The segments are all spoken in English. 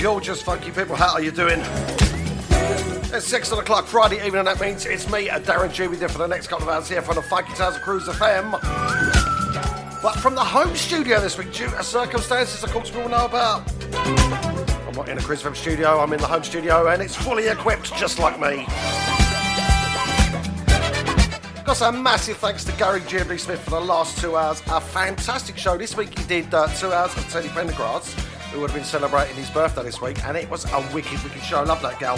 Gorgeous, funky people. How are you doing? It's 6 o'clock Friday evening, and that means it's me, Darren G, with you for the next couple of hours here from the Funky Towers of Cruise FM. But from the home studio this week, due to circumstances, of course, we all know about. I'm not in a Cruise FM studio, I'm in the home studio, and it's fully equipped just like me. Got a massive thanks to Gary Ghibli Smith for the last two hours. A fantastic show. This week he did uh, two hours of Teddy Pendergrass, who would have been celebrating his birthday this week, and it was a wicked, wicked show. I love that gal.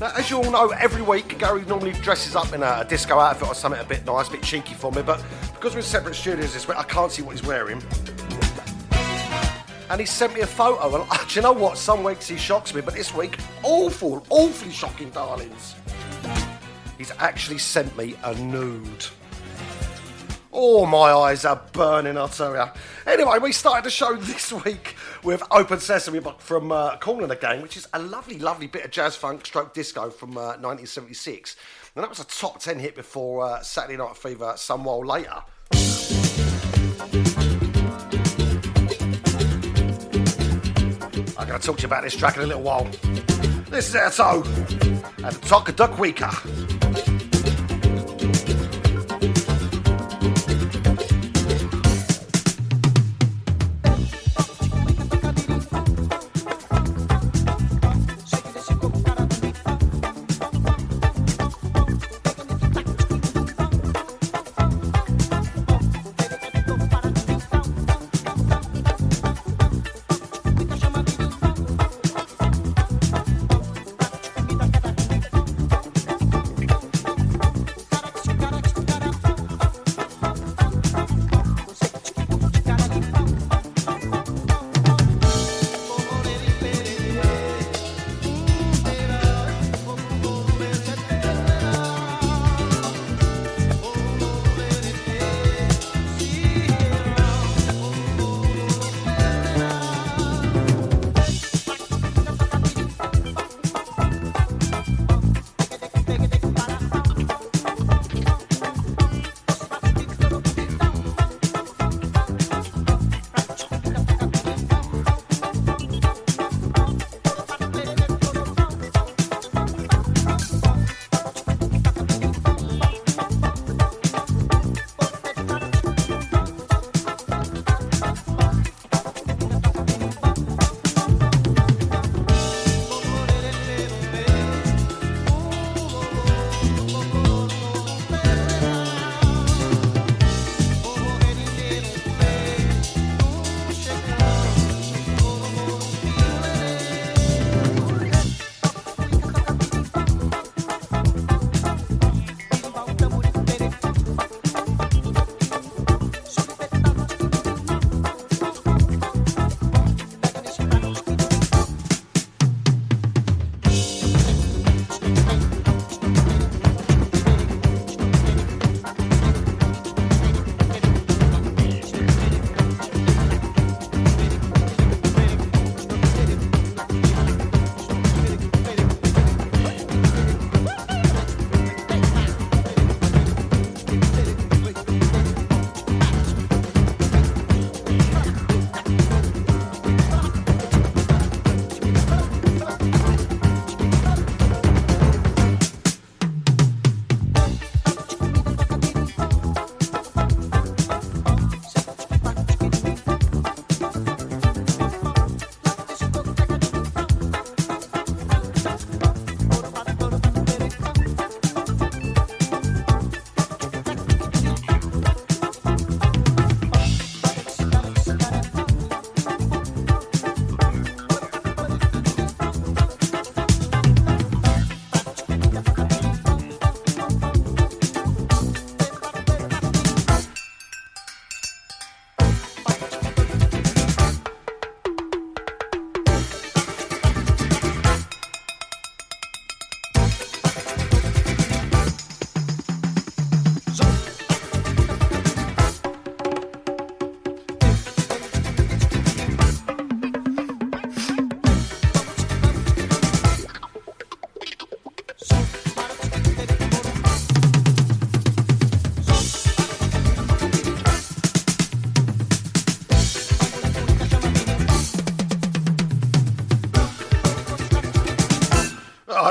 Now, as you all know, every week Gary normally dresses up in a, a, disco outfit or something a bit nice, a bit cheeky for me, but because we're in separate studios this week, I can't see what he's wearing. And he sent me a photo, and uh, do you know what? Some weeks he shocks me, but this week, awful, awfully shocking, darlings. He's actually sent me a nude. Oh, my eyes are burning, I'll tell you. Anyway, we started the show this week with Open Sesame from uh, the Gang, which is a lovely, lovely bit of jazz funk stroke disco from uh, 1976. And that was a top 10 hit before uh, Saturday Night Fever some while later. I'm going to talk to you about this track in a little while. This is Erto and the Talk Duck Weaker.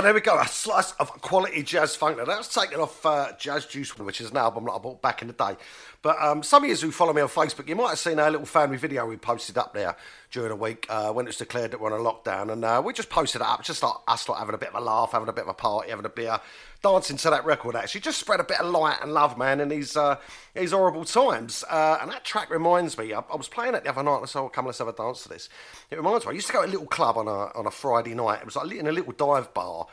There we go. A slice of quality jazz funk. Now, that's taken off uh, Jazz Juice, which is an album that I bought back in the day. But um, some of you who follow me on Facebook, you might have seen our little family video we posted up there during the week uh, when it was declared that we're on a lockdown. And uh, we just posted it up, just like us like having a bit of a laugh, having a bit of a party, having a beer, dancing to that record, actually. Just spread a bit of light and love, man, in these, uh, these horrible times. Uh, and that track reminds me, I, I, was playing it the other night and I said, oh, come, let's have a dance to this. It reminds me, I used to go to a little club on a, on a Friday night. It was like in a little dive bar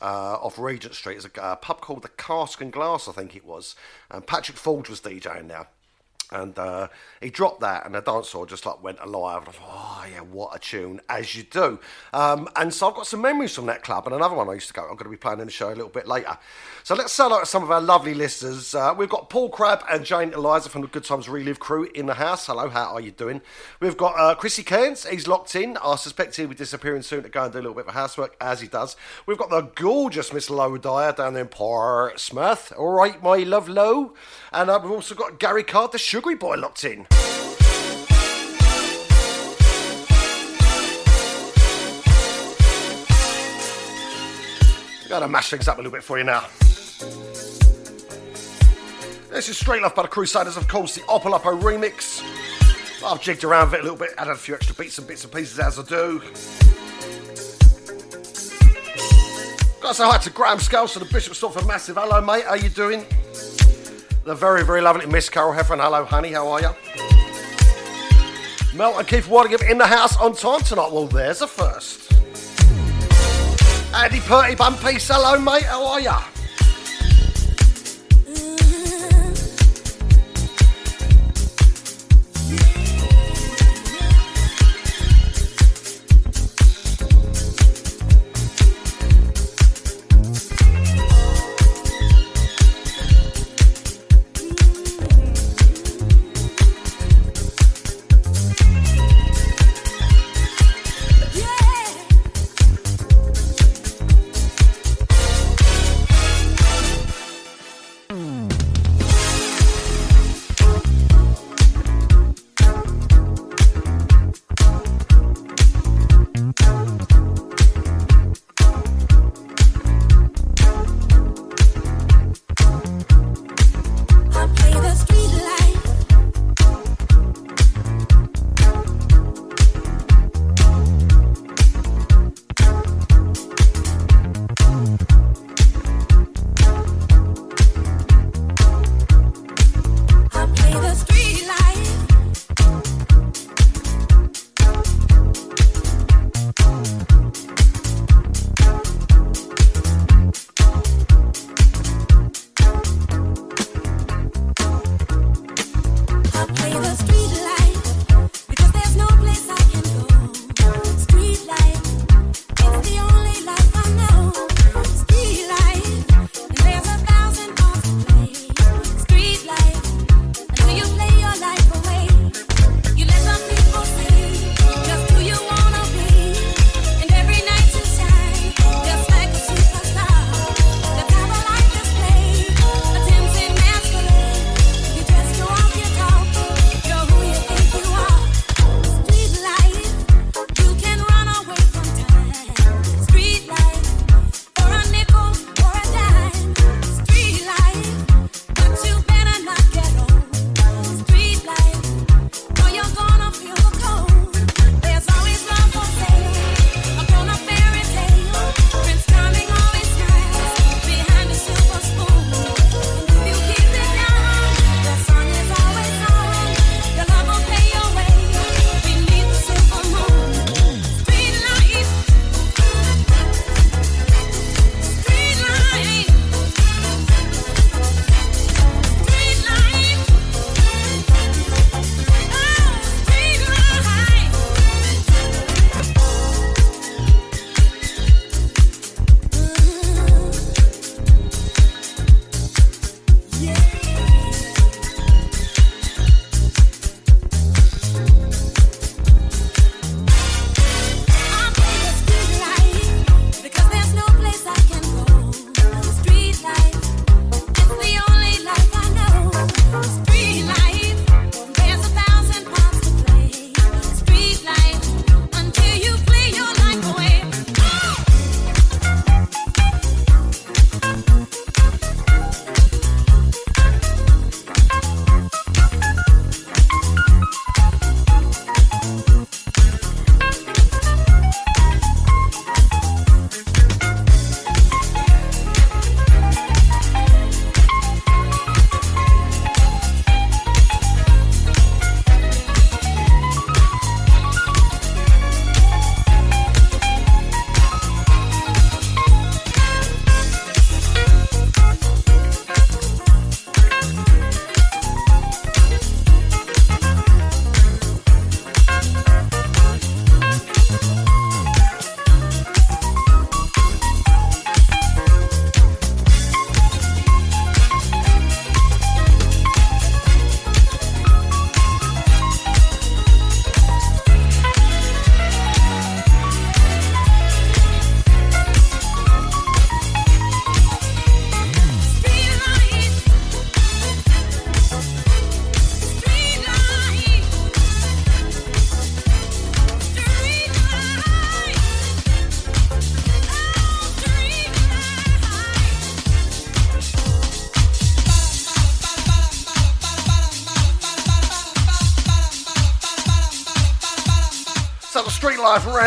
uh, off Regent Street. It's a, a, pub called the Cask and Glass, I think it was. And Patrick Forge was DJing there and uh, he dropped that, and the dance floor just like went alive. And I thought, oh yeah, what a tune, as you do. Um, and so I've got some memories from that club, and another one I used to go. I'm going to be playing in the show a little bit later. So let's sell out some of our lovely listeners. Uh, we've got Paul Crabb and Jane Eliza from the Good Times Relive crew in the house. Hello, how are you doing? We've got uh, Chrissy Cairns. He's locked in. I suspect he'll be disappearing soon to go and do a little bit of housework, as he does. We've got the gorgeous Miss Low Dyer down there in Portsmouth. All right, my love, Low. And uh, we've also got Gary Card, the sugary boy, locked in. Gotta mash things up a little bit for you now. This is Straight Love by the Crusaders, of course, the Opolopo remix. I've jigged around it a little bit, added a few extra beats and bits and pieces as I do. Got to say hi to Graham Scales to the Bishop Stortford Massive. Hello, mate, how you doing? The very, very lovely Miss Carol Heffron. Hello, honey, how are you? Mel and Keith Waddingham in the house on time tonight. Well, there's a first. Andy Purty Bum Peace. Hello, mate, how are you?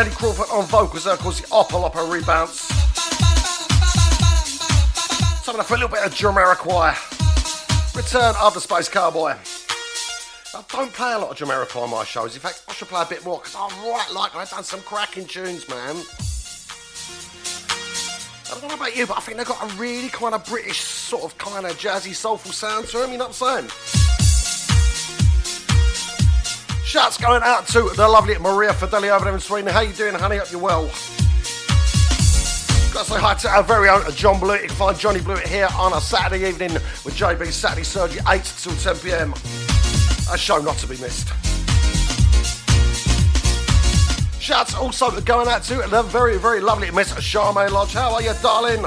Randy Crawford on vocals, of course the Opolopo rebounds. Something for a little bit of Jamiroquai. Return of the Space Cowboy. I don't play a lot of Jamiroquai on my shows. In fact, I should play a bit more because I right like I've done some cracking tunes, man. I don't know about you, but I think they've got a really kind of British, sort of kind of jazzy, soulful sound to them, you know what I'm saying? Shouts going out to the lovely Maria Fideli over there in Sweden. How you doing, honey? Hope you're well. Gotta say hi to our very own John Blewett. You can find Johnny Blewett here on a Saturday evening with JB Saturday Surgery, 8 till 10 pm. A show not to be missed. Shouts also going out to the very, very lovely Miss Charmaine Lodge. How are you, darling?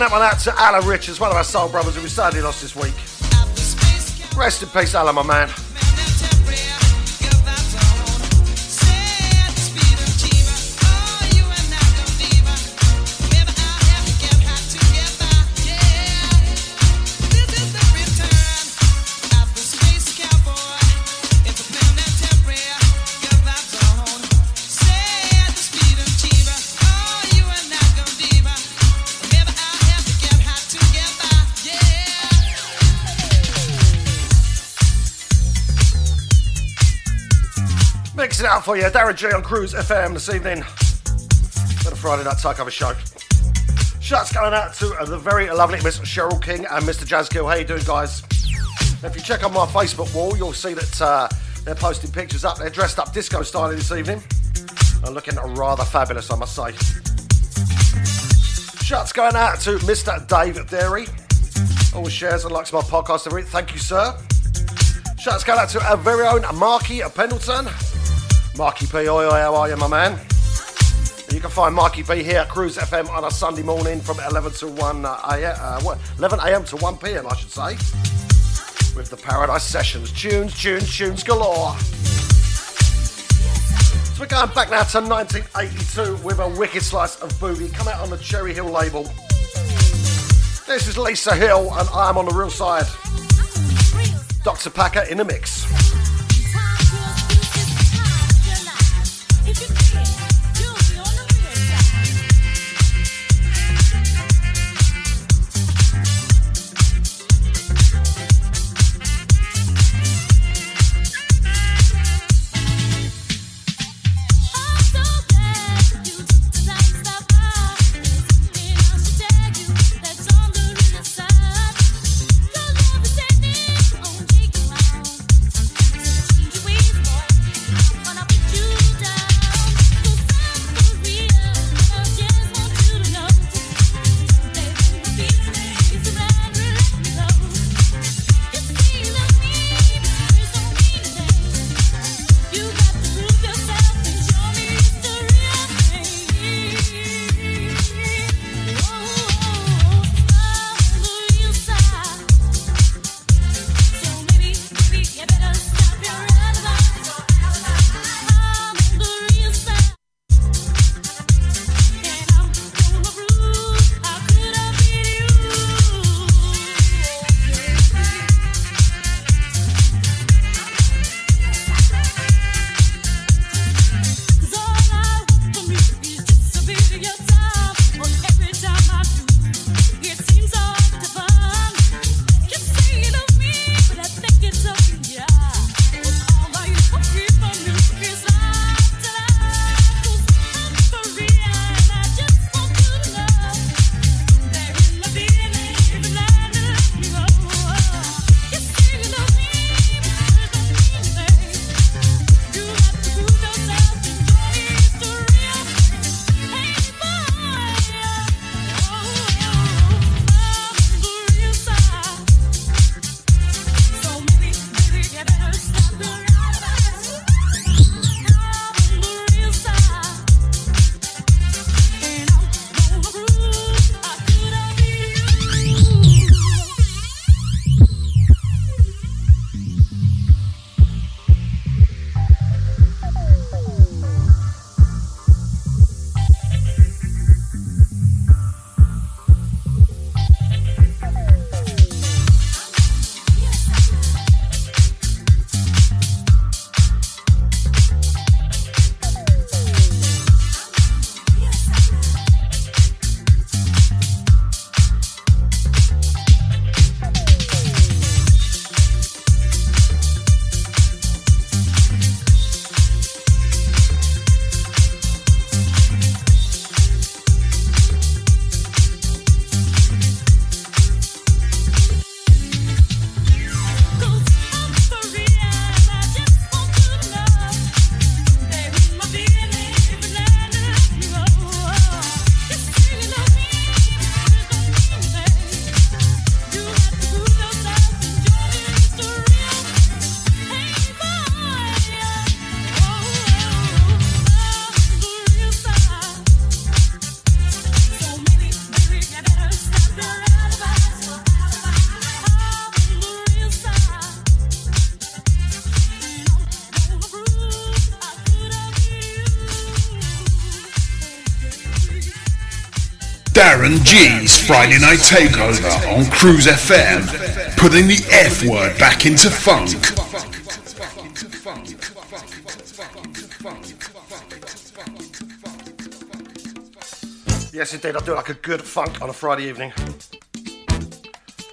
That one out to Alan Richards, one of our soul brothers who we sadly lost this week. Rest in peace, Alan, my man. For you. Darren G on Cruise FM this evening. For the Friday night takeover show. Shouts going out to the very lovely Miss Cheryl King and Mr. Jazzkill. How are you doing, guys? If you check on my Facebook wall, you'll see that uh, they're posting pictures up. They're dressed up disco style this evening. And looking rather fabulous, I must say. Shouts going out to Mr. Dave Derry. Always shares and likes my podcast every week. Thank you, sir. Shouts going out to our very own Marky Pendleton. Marky P, oi, oi, how are you, my man? You can find Marky B here at Cruise FM on a Sunday morning from 11 to 1 uh, a.m. Uh, 11 a.m. to 1 p.m. I should say, with the Paradise Sessions. Tunes, tunes, tunes galore. So we're going back now to 1982 with a wicked slice of boogie. Come out on the Cherry Hill label. This is Lisa Hill, and I'm on the real side. Dr. Packer in the mix. Darren G's Friday Night Takeover on Cruise FM, putting the F word back into funk. Yes, indeed, I do like a good funk on a Friday evening.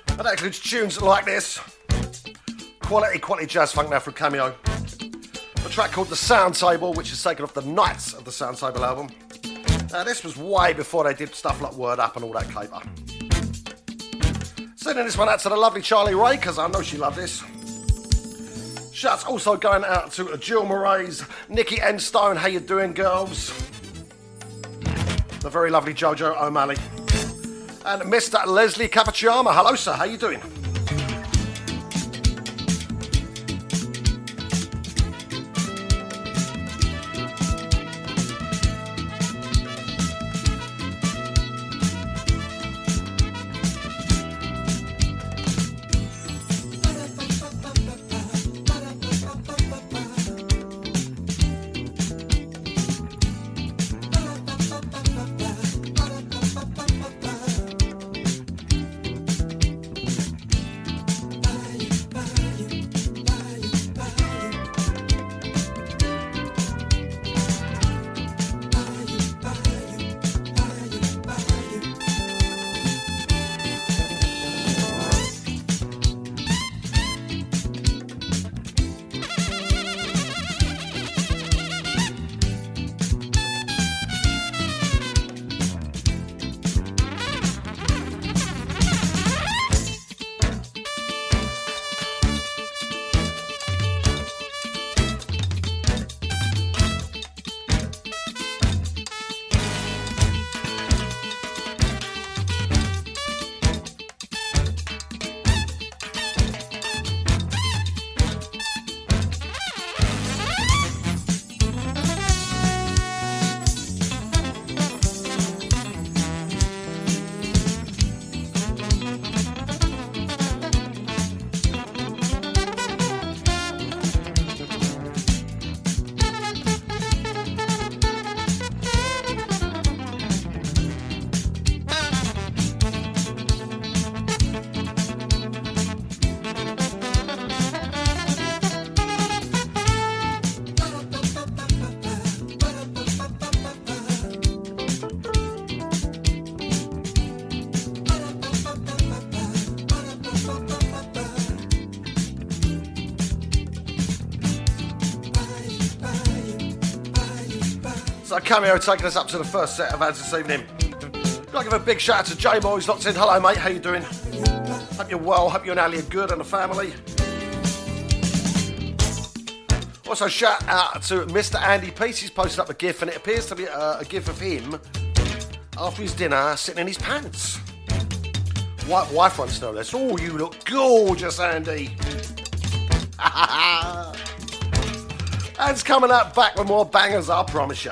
And that includes tunes like this quality, quality jazz funk now from Cameo. A track called The Sound Table, which is taken off the Knights of the Sound Table album. Now, this was way before they did stuff like Word Up and all that caper. Sending this one out to the lovely Charlie Ray, because I know she loved this. Shouts also going out to Jill Murray's, Nikki Enstone, how you doing, girls? The very lovely Jojo O'Malley. And Mr. Leslie Capacciama. Hello, sir. How you doing? Cameo taking us up to the first set of ads this evening. I'd like to give a big shout out to Jay Boy who's locked in. Hello mate, how you doing? Hope you're well, hope you and Ali are good and the family. Also shout out to Mr. Andy Peace, he's posted up a GIF and it appears to be a, a GIF of him after his dinner sitting in his pants. White wife wants to know this. Oh, you look gorgeous, Andy. And's coming up back with more bangers, I promise you.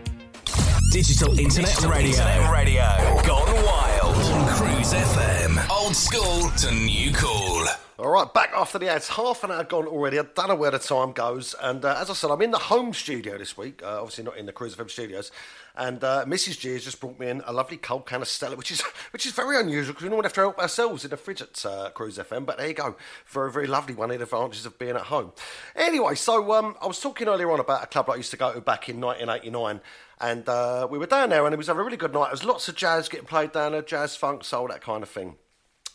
Digital Internet Radio. Internet radio. Gone wild. On Cruise FM. Old school to new cool. All right, back after the ads. Half an hour gone already. I don't know where the time goes. And uh, as I said, I'm in the home studio this week. Uh, obviously, not in the Cruise FM studios. And uh, Mrs. G has just brought me in a lovely cold can of Stella, which is which is very unusual because we normally have to help ourselves in the fridge at uh, Cruise FM. But there you go, very very lovely one. The advantages of being at home. Anyway, so um, I was talking earlier on about a club I used to go to back in 1989. And uh, we were down there, and it was having a really good night. There was lots of jazz getting played down there, jazz, funk, soul, that kind of thing.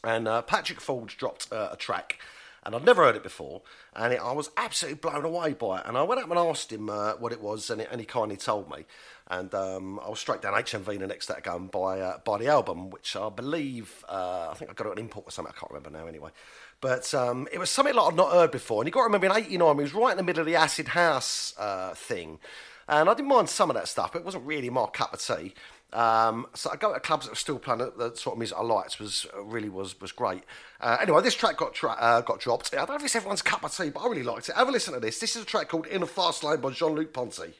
And uh, Patrick Forge dropped uh, a track, and I'd never heard it before, and it, I was absolutely blown away by it. And I went up and asked him uh, what it was, and, it, and he kindly told me. And um, I was straight down HMV the next day to go and buy, uh, buy the album, which I believe, uh, I think I got it on import or something, I can't remember now anyway. But um, it was something like I'd not heard before. And you got to remember in 89, he was right in the middle of the Acid House uh, thing. And I didn't mind some of that stuff, but it wasn't really my cup of tea. Um, so I go to clubs that were still playing the, sort of music I liked was really was was great. Uh, anyway, this track got tra- uh, got dropped. I don't know if it's everyone's cup of tea, but I really liked it. Have a listen to this. This is a track called "In a Fast Lane" by Jean Luc Ponty.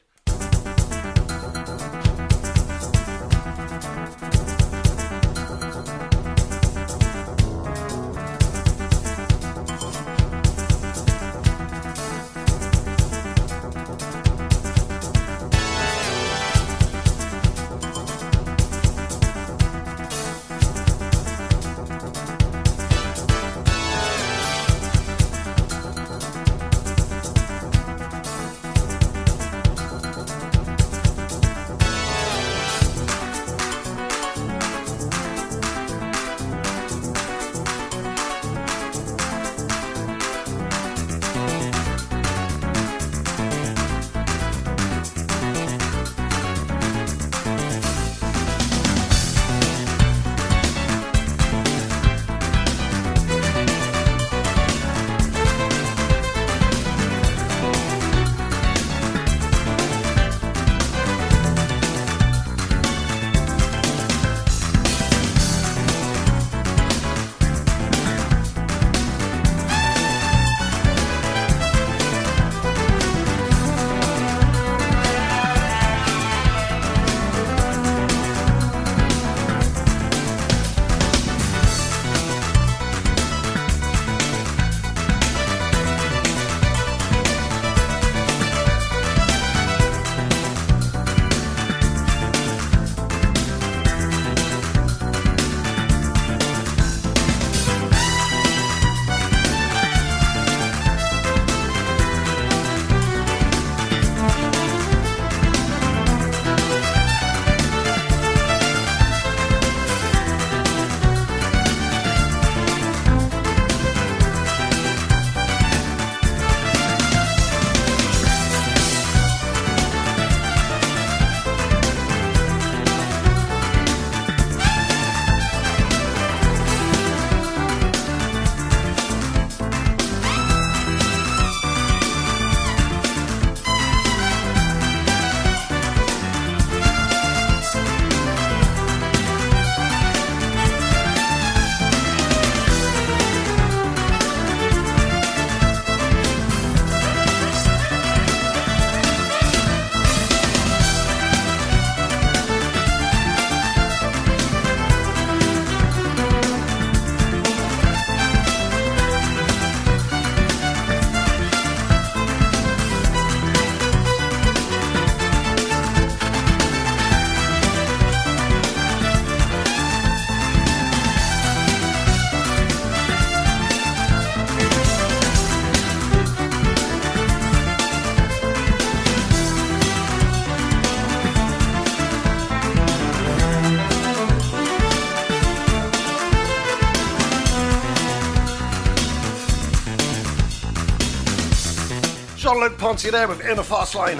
Luc Ponty there with In a Fast Lane.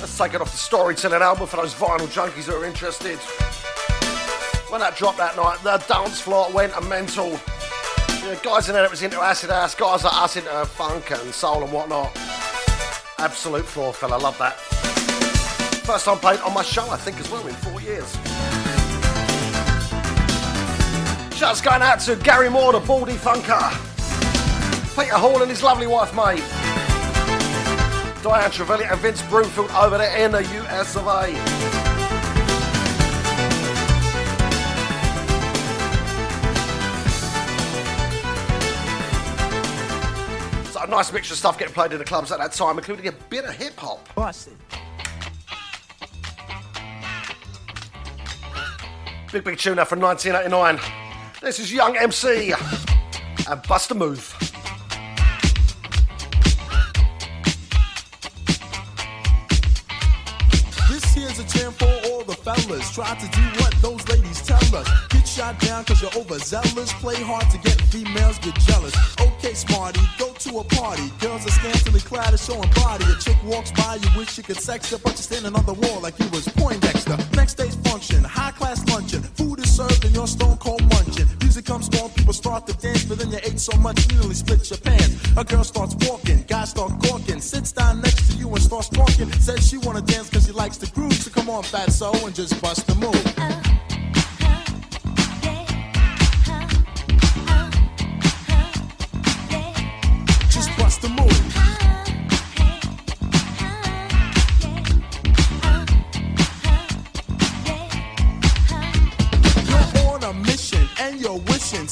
Let's take it off the storytelling album for those vinyl junkies that are interested. When that dropped that night, the dance floor went a mental. Know, guys in there that was into acid house, guys like us into funk and soul and whatnot. Absolute floor fella, love that. First time played on my show, I think, as well, in four years. Shouts going out to Gary Moore, the Baldy Funker. Peter Hall and his lovely wife, Maeve. Diane Trevelyan and Vince Broomfield over there in the US of A. So a nice mixture of stuff getting played in the clubs at that time, including a bit of hip hop. Oh, big, big tune from 1989. This is Young MC and Bust a Move. Try to do what those ladies tell us. Get shot down cause you're overzealous. Play hard to get females get jealous. Okay, smarty, go to a party. Girls are scantily clad and showing body. A chick walks by, you wish you could sex her, but you're standing on the wall like you was Poindexter. Next day's function, high class luncheon. Food is served and you're stone cold munching. Music comes on, people start to dance, but then you ate so much you nearly split your pants. A girl starts walking, guys start gawking, sits down next to you and starts talking. Says she wanna dance cause she likes the groove, so come on, fat so and just bust the move. Just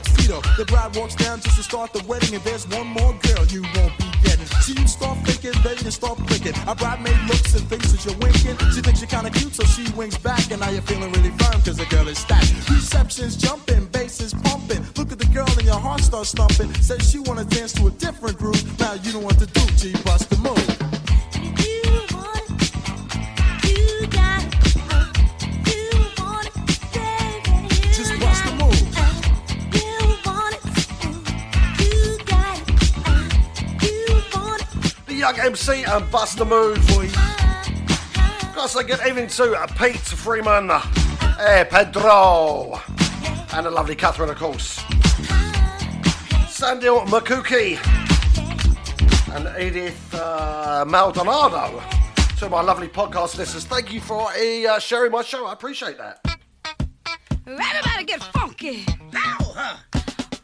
Tuxedo. The bride walks down just to start the Bust a Move. Got to I get even to Pete Freeman, eh, Pedro, and the lovely Catherine, of course. Sandil Makuki and Edith uh, Maldonado. To my lovely podcast listeners, thank you for uh, sharing my show. I appreciate that. Everybody get funky. Now, huh?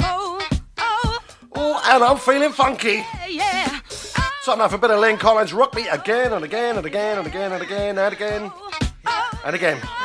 Oh, oh. Oh, and I'm feeling funky. Something off a bit of Lynn Collins, Rock Me again and again and again and again and again and again. And again.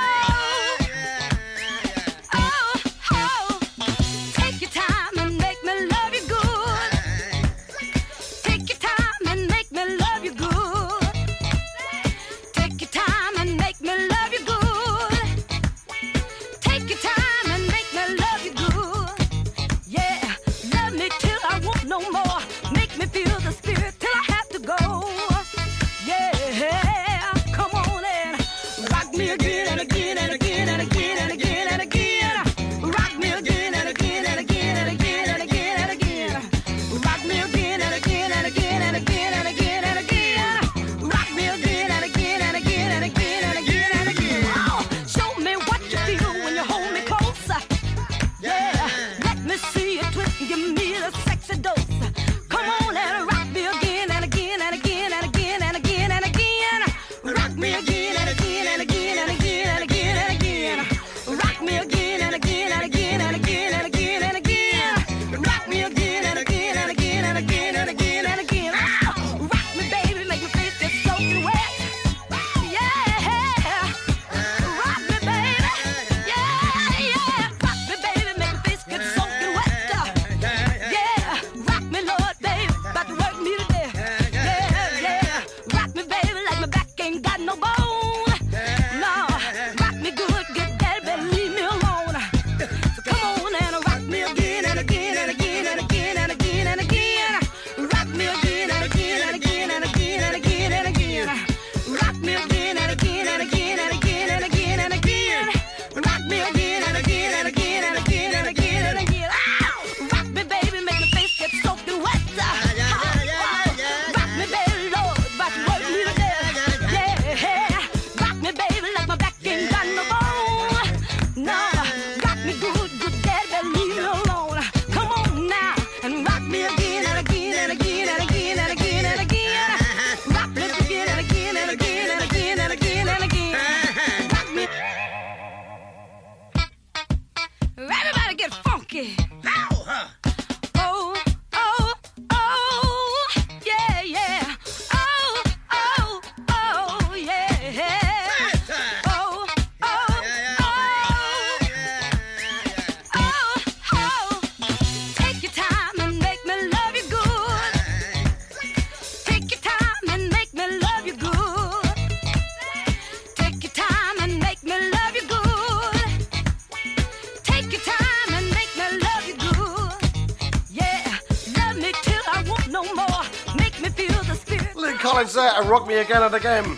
rock me again and again.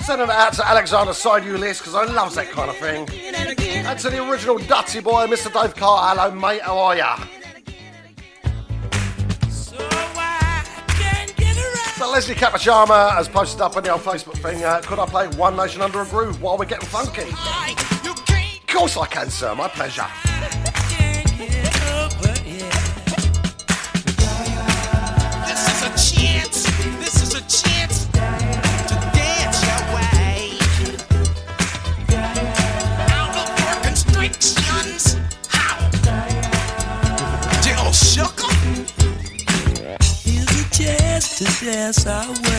Send it out to Alexander Side You List because I loves that kind of thing. And to the original Dutty Boy, Mr. Dave Carr. Hello, mate. How are ya? So Leslie Capachama has posted up on the old Facebook thing. Uh, could I play One Nation Under a Groove while we're getting funky? Of course I can, sir. My pleasure. yes, I will.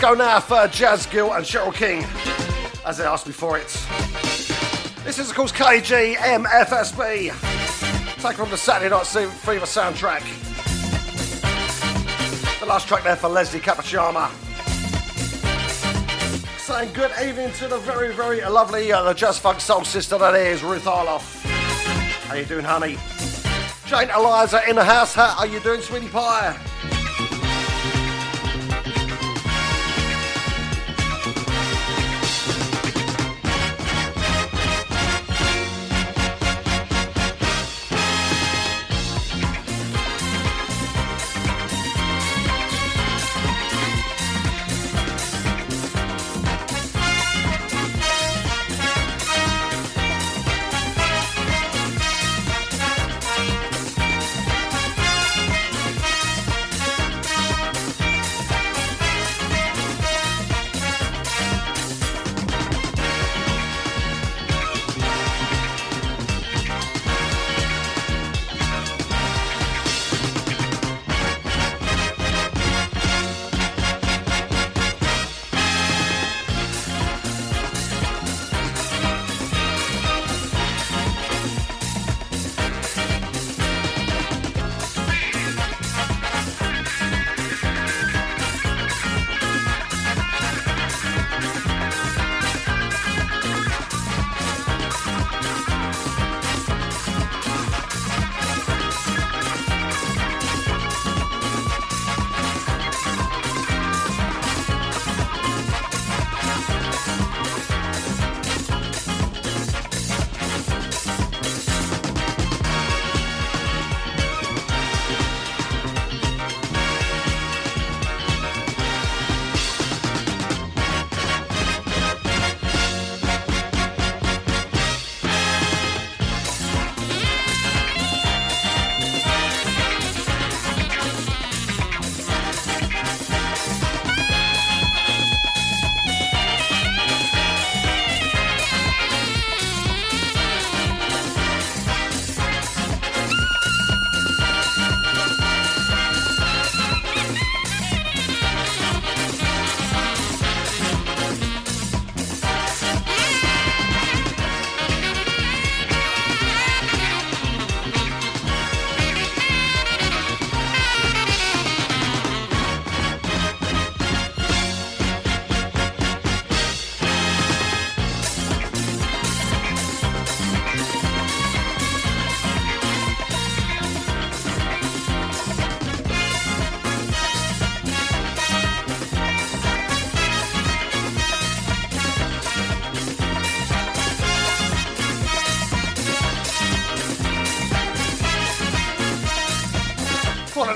Disco now for Jazz Gill and Cheryl King, as they asked me for it. This is, of course, K-Jee MFSB, taken from the Saturday Night Fever soundtrack. The last track there for Leslie Capachama. Saying good evening to the very, very lovely uh, Jazz Funk Soul sister that is Ruth Arloff. How you doing, honey? Jane Eliza in the house. How are you doing, sweetie pie?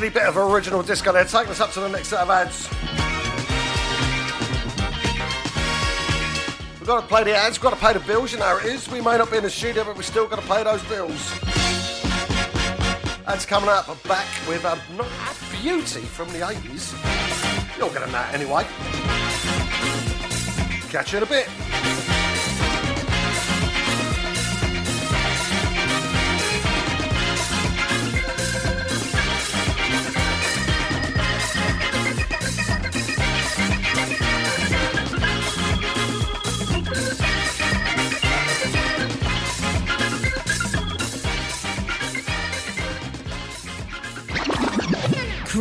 Quality bit of original disco there. Taking us up to the next set of ads. We've got to play the ads, we've got to pay the bills, you know it is. We may not be in the studio, but we've still got to pay those bills. Ads coming up back with a, not a beauty from the 80s. You're going to know anyway. Catch you in a bit.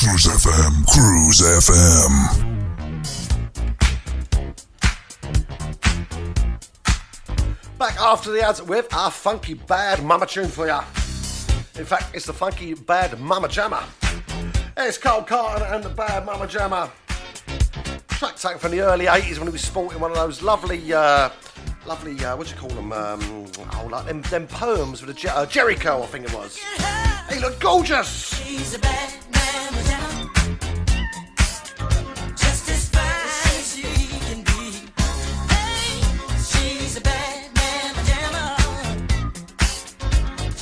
Cruise FM, Cruise FM. Back after the ads with our funky bad mama tune for ya. In fact, it's the funky bad mama jama. It's Carl Carlton and the bad mama jama. Track taken from the early 80s when he was sporting one of those lovely, uh, lovely, uh, what do you call them? Um, oh, like them, them poems with a Je- uh, Jheri curl, I think it was. He looked gorgeous. She's a bad jamma. Just as fine as she can be. Hey, she's a bad jamma.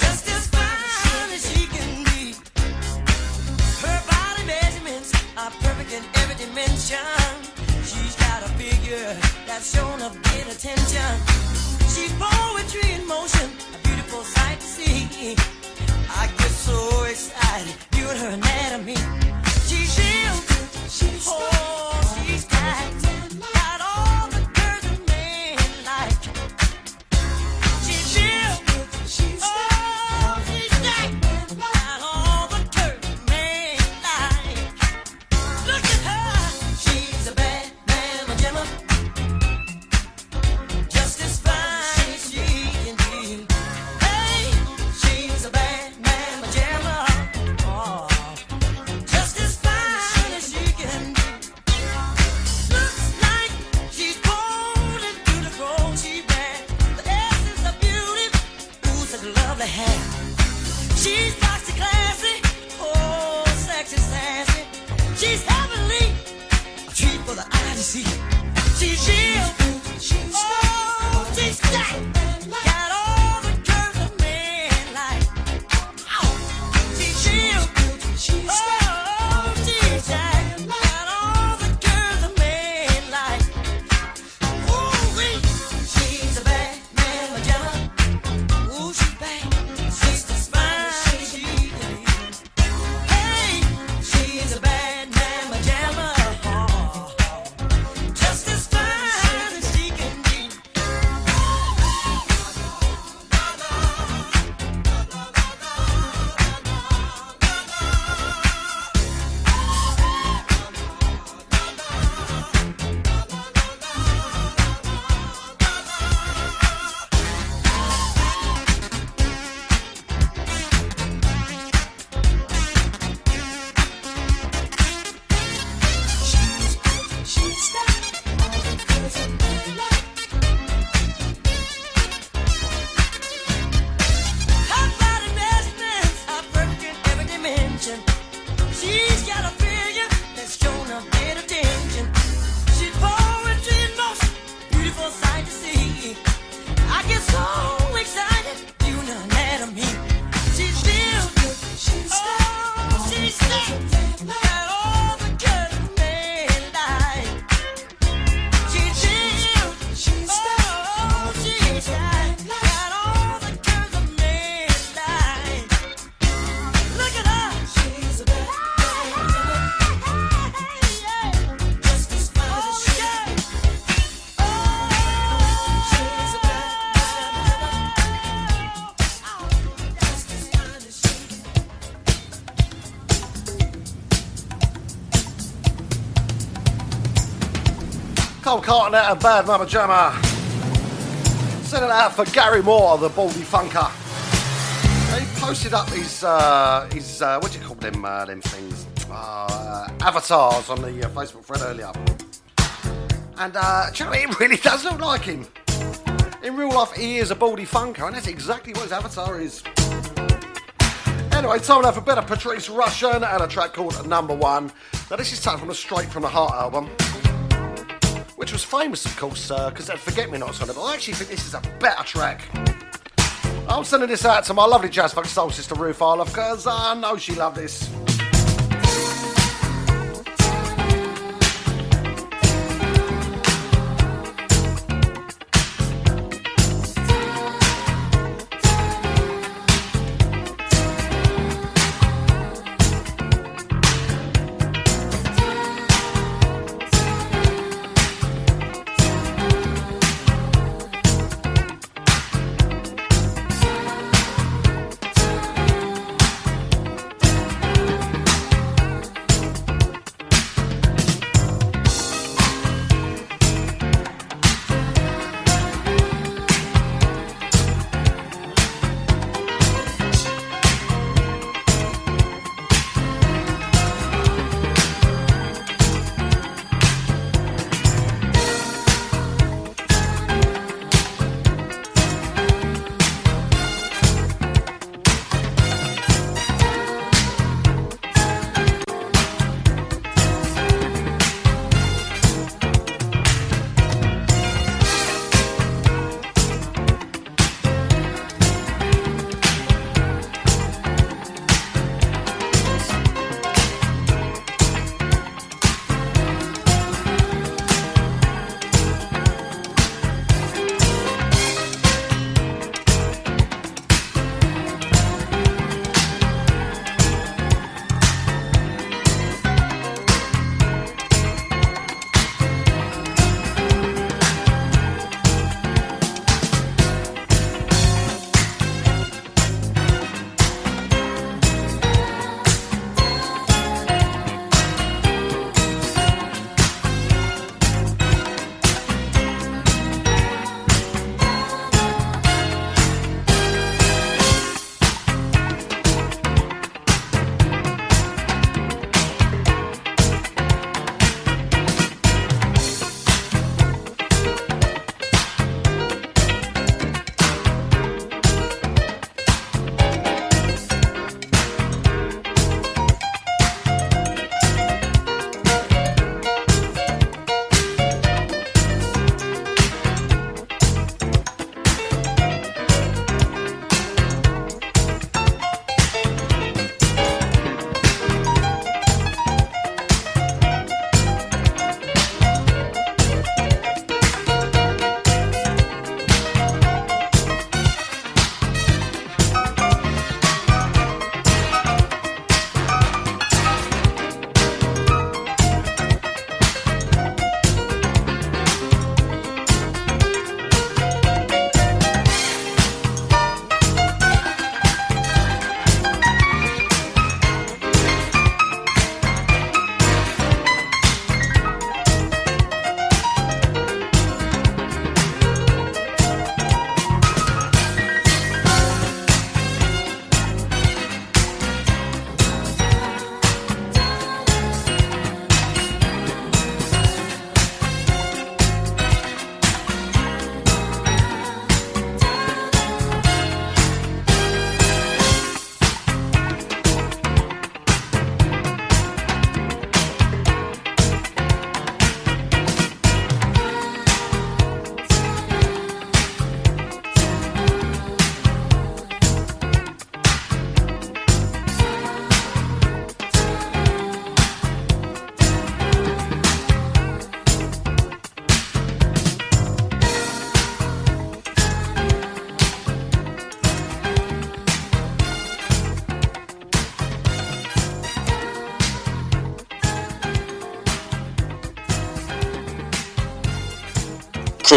Just as fine as she can be. Her body measurements are perfect in every dimension. She's got a figure that's shown of great attention. She's poetry in motion, a beautiful sight to see. So excited viewing her anatomy. She's real. She's oh, She's got a Of Bad Mama Jama. Sending it out for Gary Moore, the Baldy Funker. He posted up his, uh, his uh, what do you call them, uh, them things? Uh, avatars on the uh, Facebook thread earlier. And uh, Charlie, it really does look like him. In real life, he is a baldy funker, and that's exactly what his avatar is. Anyway, time now for better Patrice Rushen and a track called Number One. Now, this is taken from the Straight from the Heart album, which was famous, of course, sir, because uh, Forget Me Nots on it, but I actually think this is a better track. I'm sending this out to my lovely jazz funk soul sister Ruth Arloff, because I know she loved this.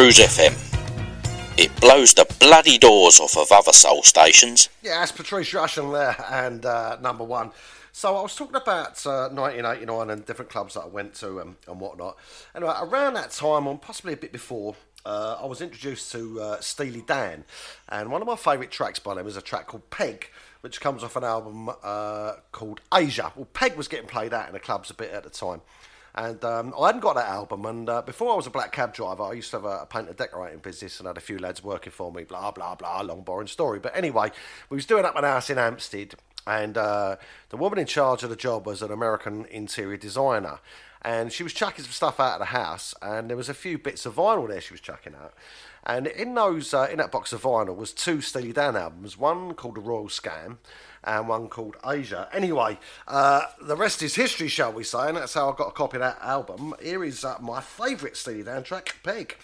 Cruise FM. It blows the bloody doors off of other soul stations. Yeah, that's Patrice Rushen there, and uh, number one. So I was talking about uh, 1989 and different clubs that I went to and, and whatnot. Anyway, around that time, or possibly a bit before, uh, I was introduced to uh, Steely Dan, and one of my favourite tracks by them is a track called Peg, which comes off an album uh, called Aja. Well, Peg was getting played out in the clubs a bit at the time. And um, I hadn't got that album. And uh, before I was a black cab driver, I used to have a, a painter decorating business and had a few lads working for me. Blah blah blah. Long boring story. But anyway, we was doing up an house in Hampstead, and uh, the woman in charge of the job was an American interior designer. And she was chucking some stuff out of the house, and there was a few bits of vinyl there she was chucking out. And in those, uh, in that box of vinyl was two Steely Dan albums. One called The Royal Scam, and one called Aja. Anyway, uh, the rest is history, shall we say? And that's how I got a copy of that album. Here is uh, my favourite Steely Dan track, Peg.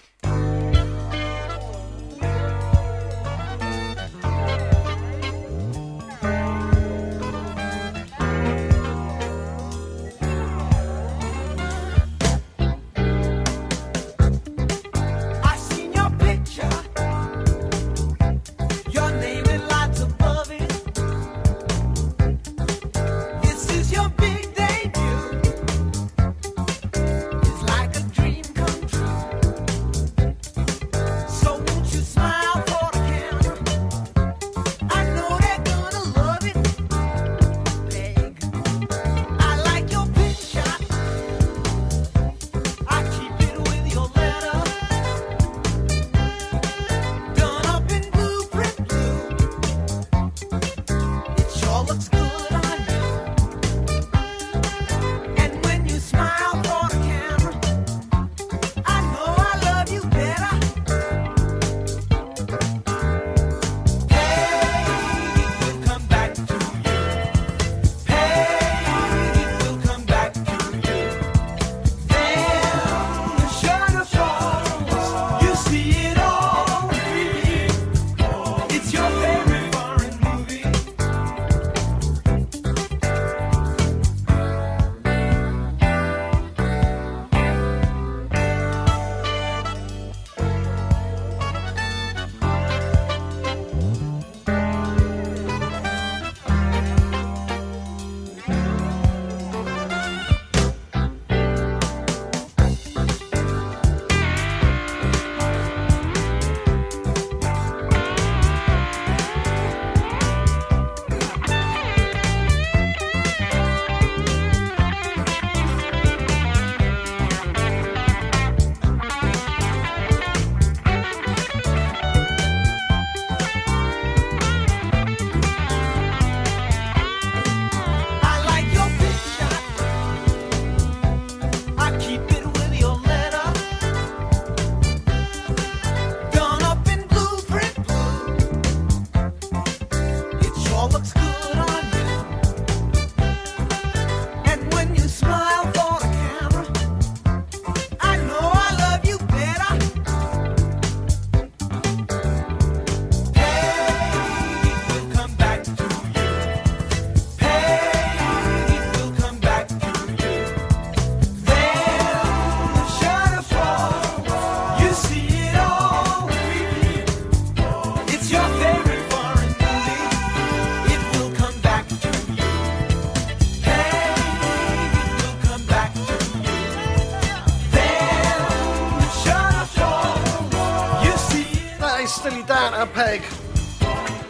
Peg.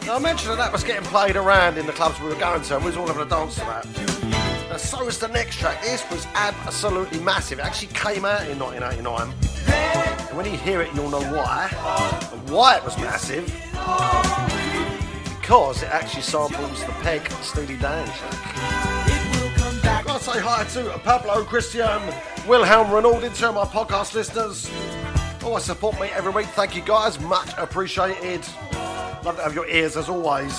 Now, I mentioned that that was getting played around in the clubs we were going to, and we was all having a dance to that. Now, so was the next track. This was absolutely massive. It actually came out in 1989. And when you hear it, you'll know why. And why it was massive. Because it actually samples the Peg Steely Dan track. Gotta say hi to Pablo, Christian, Wilhelm, Renaud, to my podcast listeners. Oh, Always support me every week. Thank you guys. Much appreciated. Love to have your ears as always.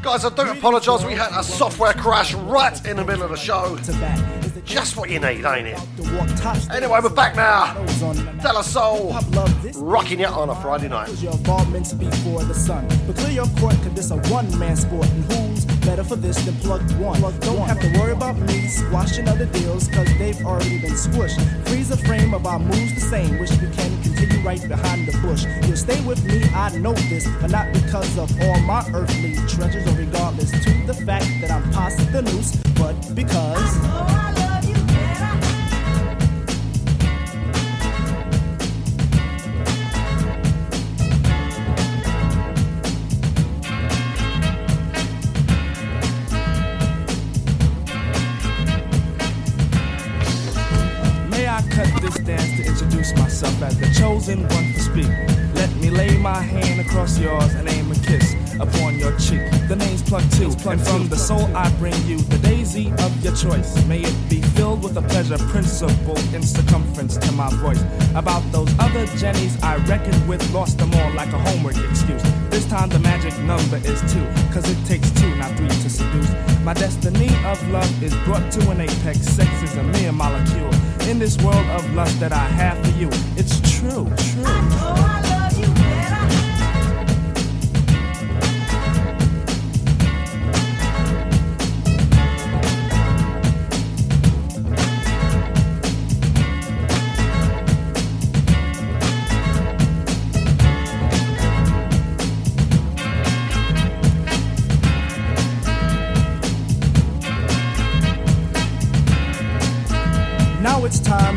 Guys, I do apologise. We had a software crash right in the middle of the show. Just what you need, ain't it? Anyway, we're back now. De La Soul, rocking you on a Friday night. Your before the sun. But clear your court, this a one man sport. And who's better for this than plug one? Plugged Don't have to worry about me squashing other deals, cause they've already been squished. Freeze the frame of our moves the same, which we can continue right behind the bush. You'll stay with me, I know this, but not because of all my earthly treasures, or regardless to the fact that I'm past the noose, but because. May myself as the chosen one to speak? Let me lay my hand across yours and aim a kiss upon your cheek. The name's Plug Two, and from the soul I bring you the daisy of your choice. May it be filled with a pleasure principle in circumference to my voice. About those other Jennies I reckoned with, lost them all like a homework excuse. This time the magic number is two, cause it takes two, not three to seduce. My destiny of love is brought to an apex. Sex is a mere molecule. In this world of lust that I have for you, it's true, true.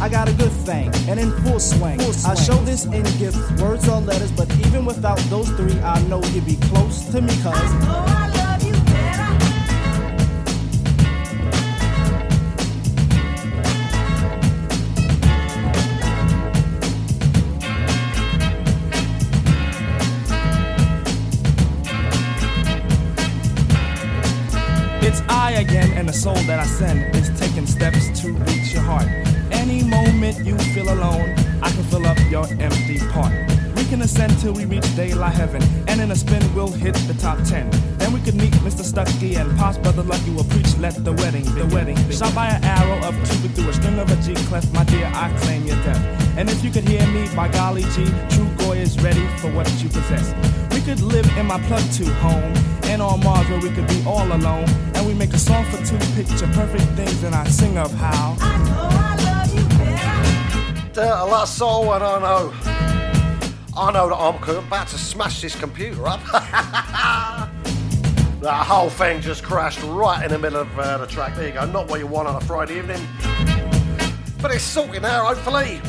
I got a good thing, and in full swing. I show this in gifts, words or letters, but even without those three, I know you'd be close to me, cuz. It's I again, and the soul that I send is taking steps to reach your heart. Any moment you feel alone, I can fill up your empty part. We can ascend till we reach daylight heaven, and in a spin we'll hit the top ten. Then we could meet Mr. Stucky and Pops Brother Lucky will preach, let the wedding, the wedding. Shot by an arrow of Cupid through a string of a G clef, my dear, I claim your death. And if you could hear me, by golly G, Trugoy is ready for what you possess. We could live in my plug-to home, and on Mars where we could be all alone. And we make a song for two picture perfect things, and I sing of how. There, a lot of soul, and I know. I know that I'm about to smash this computer up. that whole thing just crashed right in the middle of uh, the track. There you go. Not what you want on a Friday evening. But it's sorted now, hopefully.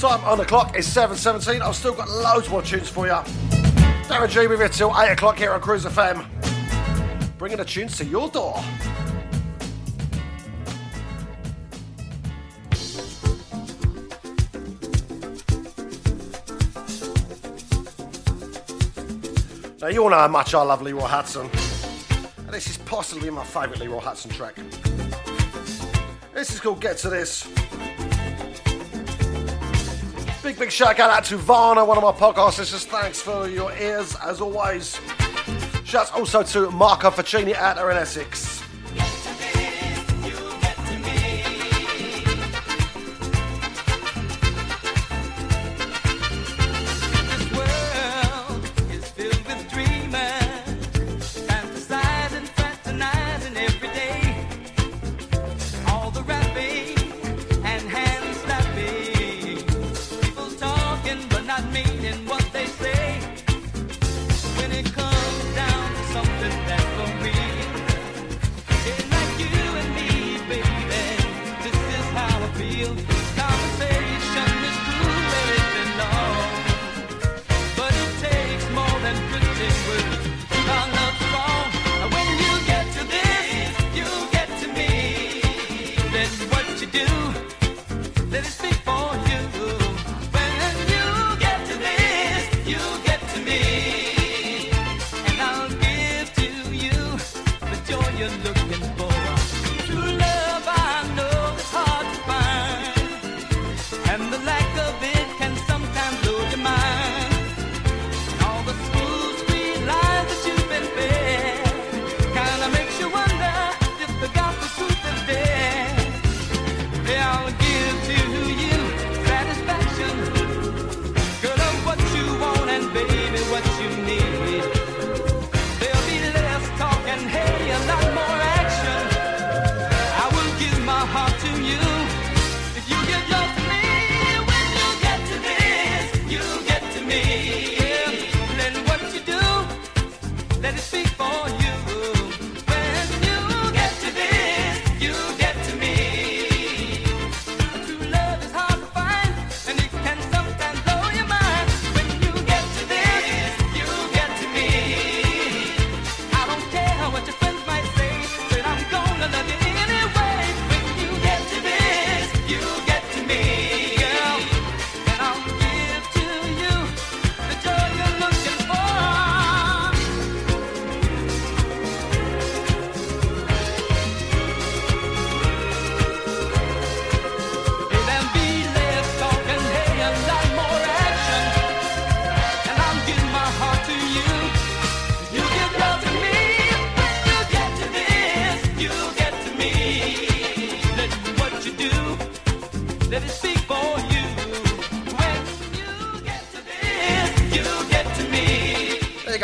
Time on the clock is 7.17. I've still got loads more tunes for you. Darren G with you till 8 o'clock here on Cruise FM. Bringing the tunes to your door. Now, you all know how much I love Leroy Hutson. And this is possibly my favourite Leroy Hutson track. This is called Get to This. Big, big shout out to Varna, one of my podcast listeners. Thanks for your ears, as always. Shouts also to Marco Facchini out there in Essex.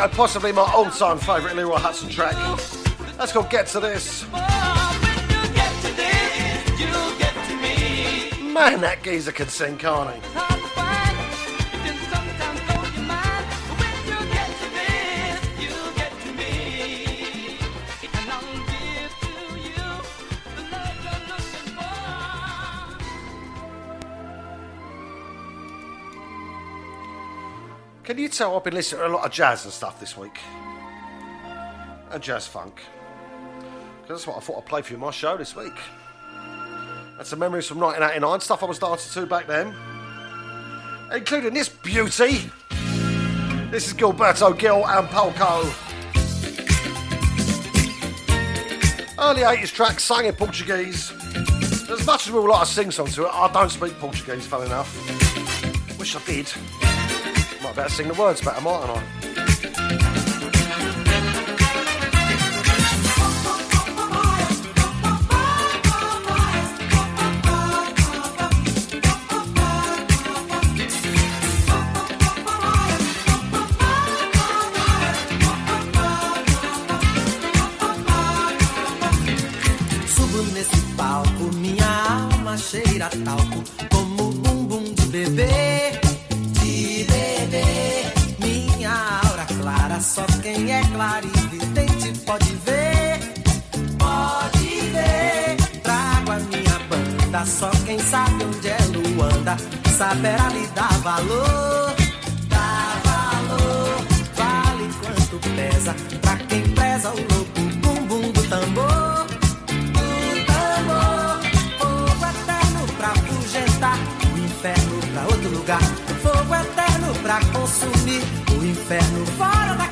Go, possibly my all-time favourite Leroy Hutson track. That's called Get to This. You get to me. Man, that geezer can sing, can't he? Tell I've been listening to a lot of jazz and stuff this week? And jazz funk. 'Cause that's what I thought I'd play for you my show this week. That's some memories from 1989, stuff I was dancing to back then. Including this beauty. This is Gilberto Gil and Palco. Early 80s track, sang in Portuguese. As much as we would like to sing songs to it, I don't speak Portuguese, fun enough. Wish I did. I better sing the words better, mightn't I? cheira talco Saberá lhe dar valor, dar valor. Vale quanto pesa, pra quem preza o louco bumbum do tambor do tambor. Fogo eterno pra afugentar o inferno pra outro lugar. Fogo eterno pra consumir o inferno fora daqui.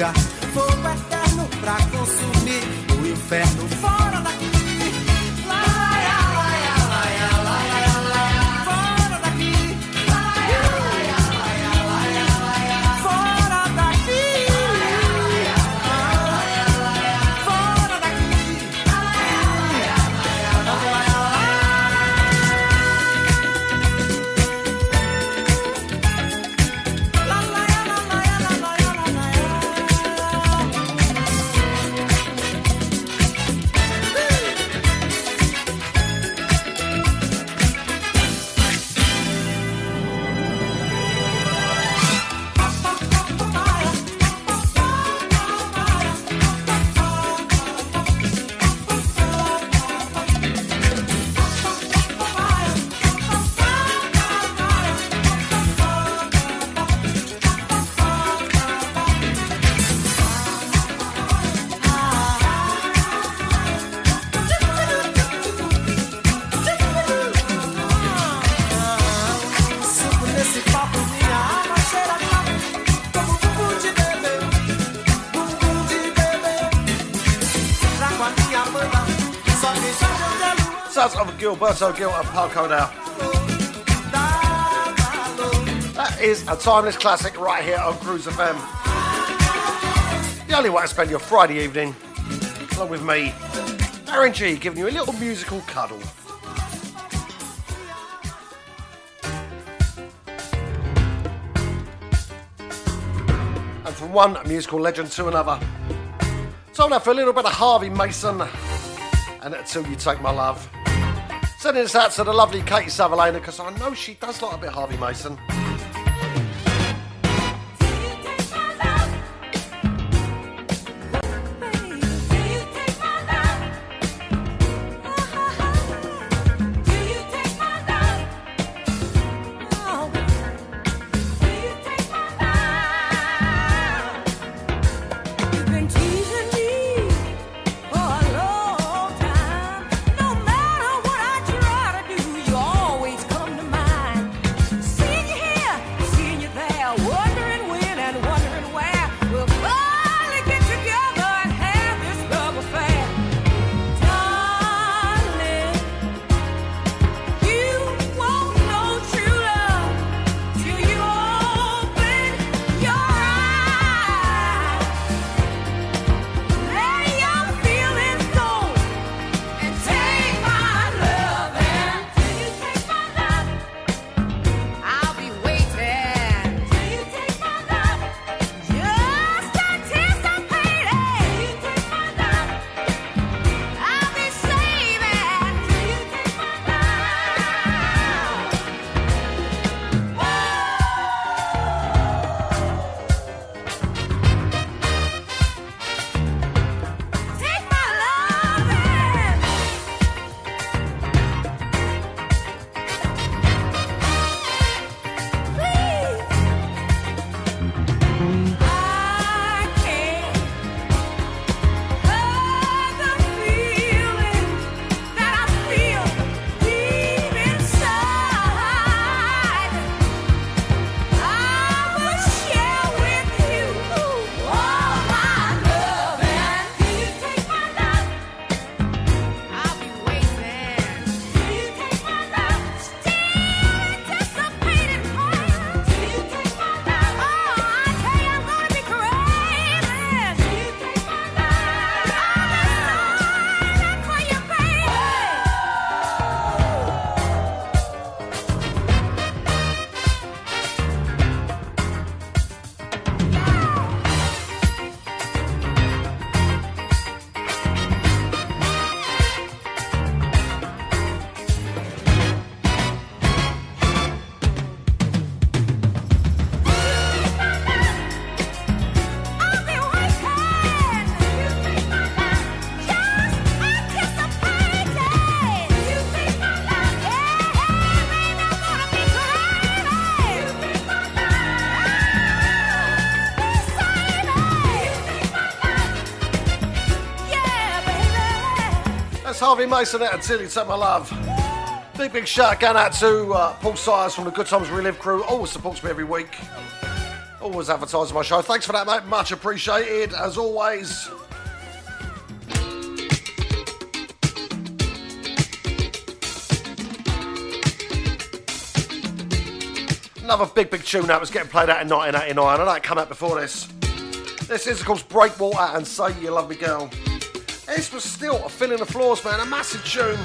lugar. Vou guardar pra consumir o inferno. Sounds of Gilberto Gil and Palco now. That is a timeless classic right here on Cruise FM. The only way to spend your Friday evening, along with me, Darren G, giving you a little musical cuddle. And from one musical legend to another. So now for a little bit of Harvey Mason and Until You Take My Love. Sending this out to the lovely Katie Savalena because I know she does like a bit Harvey Mason. Harvey Mason at Until You Take My Love. Big, big shout going out to uh, Paul Sires from the Good Times We Live crew. Always supports me every week. Always advertising my show. Thanks for that, mate. Much appreciated, as always. Another big, big tune that was getting played out in 1989. I know it came out before this. This is, of course, Breakwater and Say You Love Me Girl. This was still a filling the floors, man. A massive tune.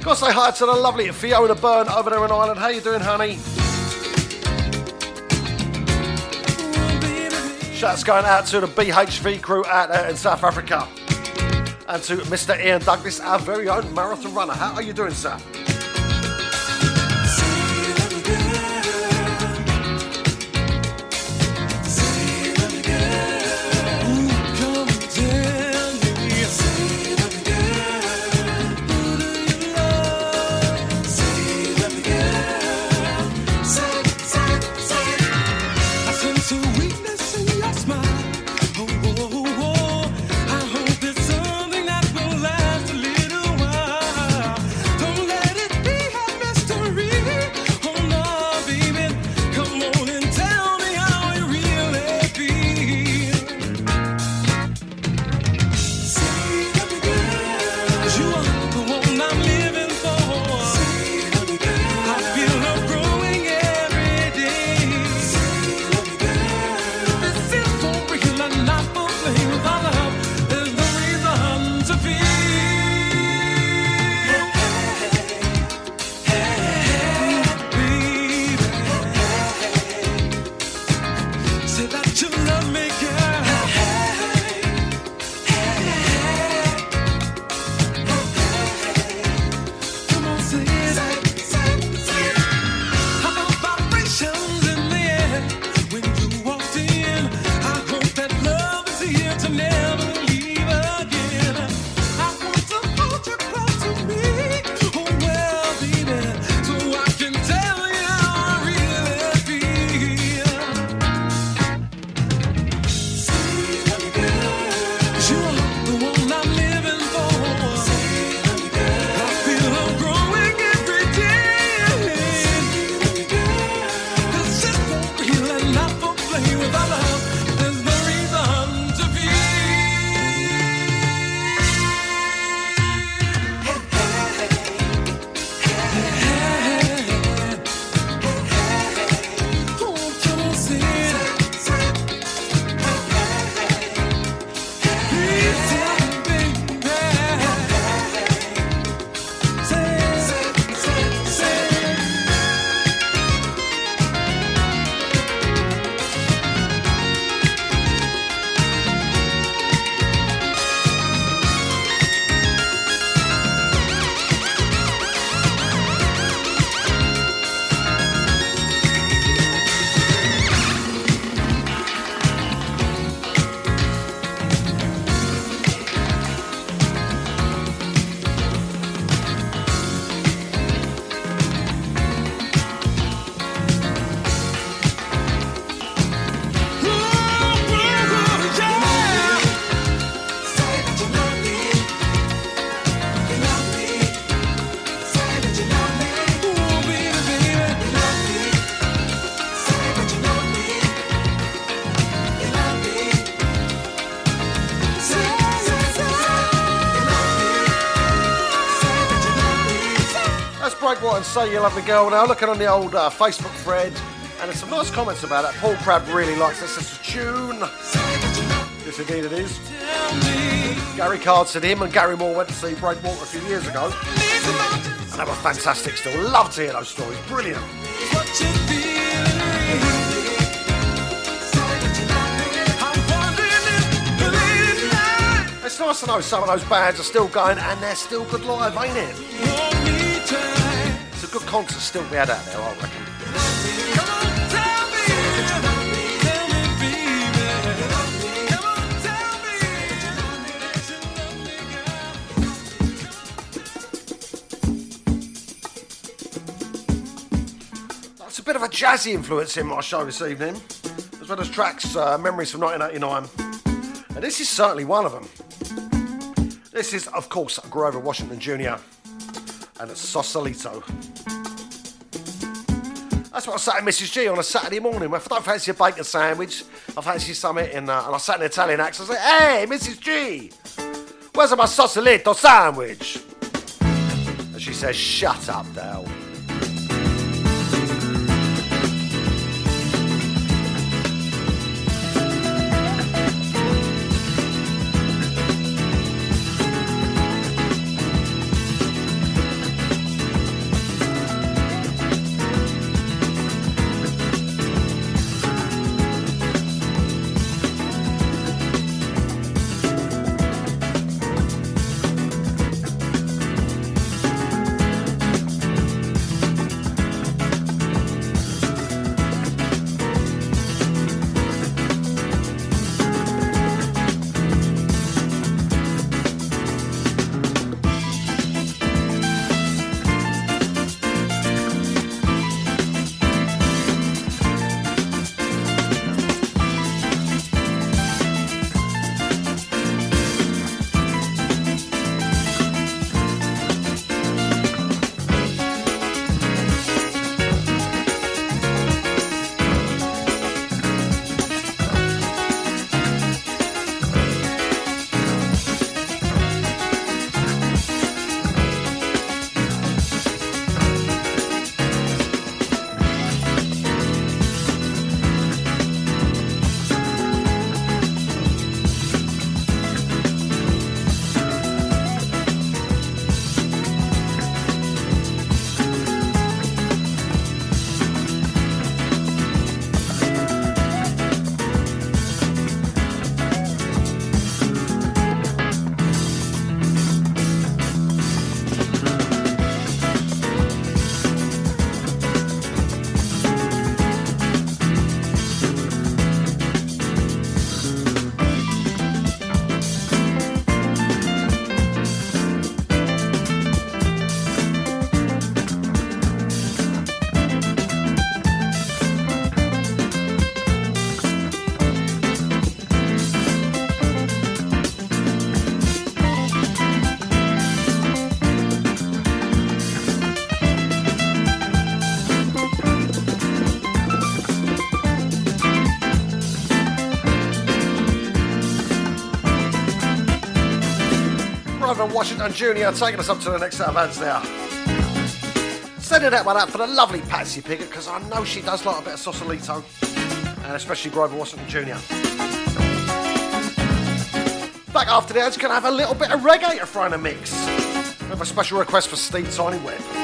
Gotta say hi to the lovely Fiona Byrne over there in Ireland. How you doing, honey? Shouts going out to the BHV crew out there in South Africa. And to Mr. Ian Douglas, our very own marathon runner. How are you doing, sir? Say You Love Lovely Girl now. Looking on the old uh, Facebook thread, and there's some nice comments about it. Paul Crabb really likes this as a tune. Yes, indeed it is. Gary Card said him and Gary Moore went to see Breakwater a few years ago. And they were fantastic still. Love to hear those stories. Brilliant. It's nice to know some of those bands are still going and they're still good live, ain't it? Good concert still be had out there, I reckon. That's a bit of a jazzy influence in my show this evening, as well as tracks, uh, memories from 1989. And this is certainly one of them. This is, of course, Grover Washington Jr. and Sausalito. That's what I sat at Mrs. G on a Saturday morning. If I don't fancy a bacon sandwich, I fancy something in, uh, and I sat in an Italian accent. I said, "Hey, Mrs. G, where's my Sausalito sandwich?" And she says, "Shut up, Dale." Washington Jr. taking us up to the next set of ads now. Sending that one out for the lovely Patsy Piggott because I know she does like a bit of Sausalito and especially Grover Washington Jr. Back after the ads, going to have a little bit of reggae to throw in the mix. We have a special request for Steve Tiny Webb.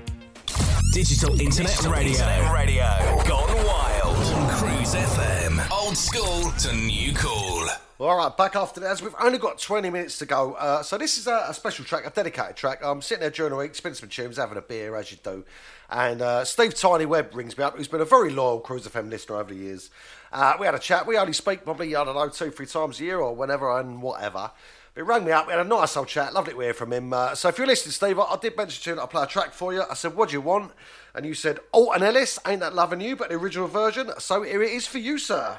Digital Internet Radio. Radio. Gone wild. On Cruise FM. Old school to new cool. All right, back after that. As we've only got 20 minutes to go. Uh, so this is a, a special track, a dedicated track. I'm sitting there during the week, spinning some tunes, having a beer, as you do. And uh, Steve Tiny Webb rings me up, who's been a very loyal Cruise FM listener over the years. Uh, we had a chat. We only speak probably, I don't know, two, three times a year or whenever and whatever. But he rang me up. We had a nice old chat. Lovely to hear from him. Uh, so if you're listening, Steve, I, I did mention to you that I play a track for you. I said, what do you want? And you said, Alton Ellis, Ain't That Loving You, but the original version. So here it is for you, sir.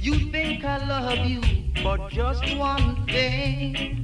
You think I love you for just one thing.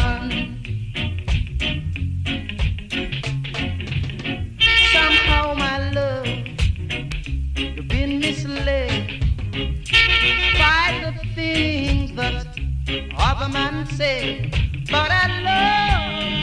misled by the things that other men say. But I love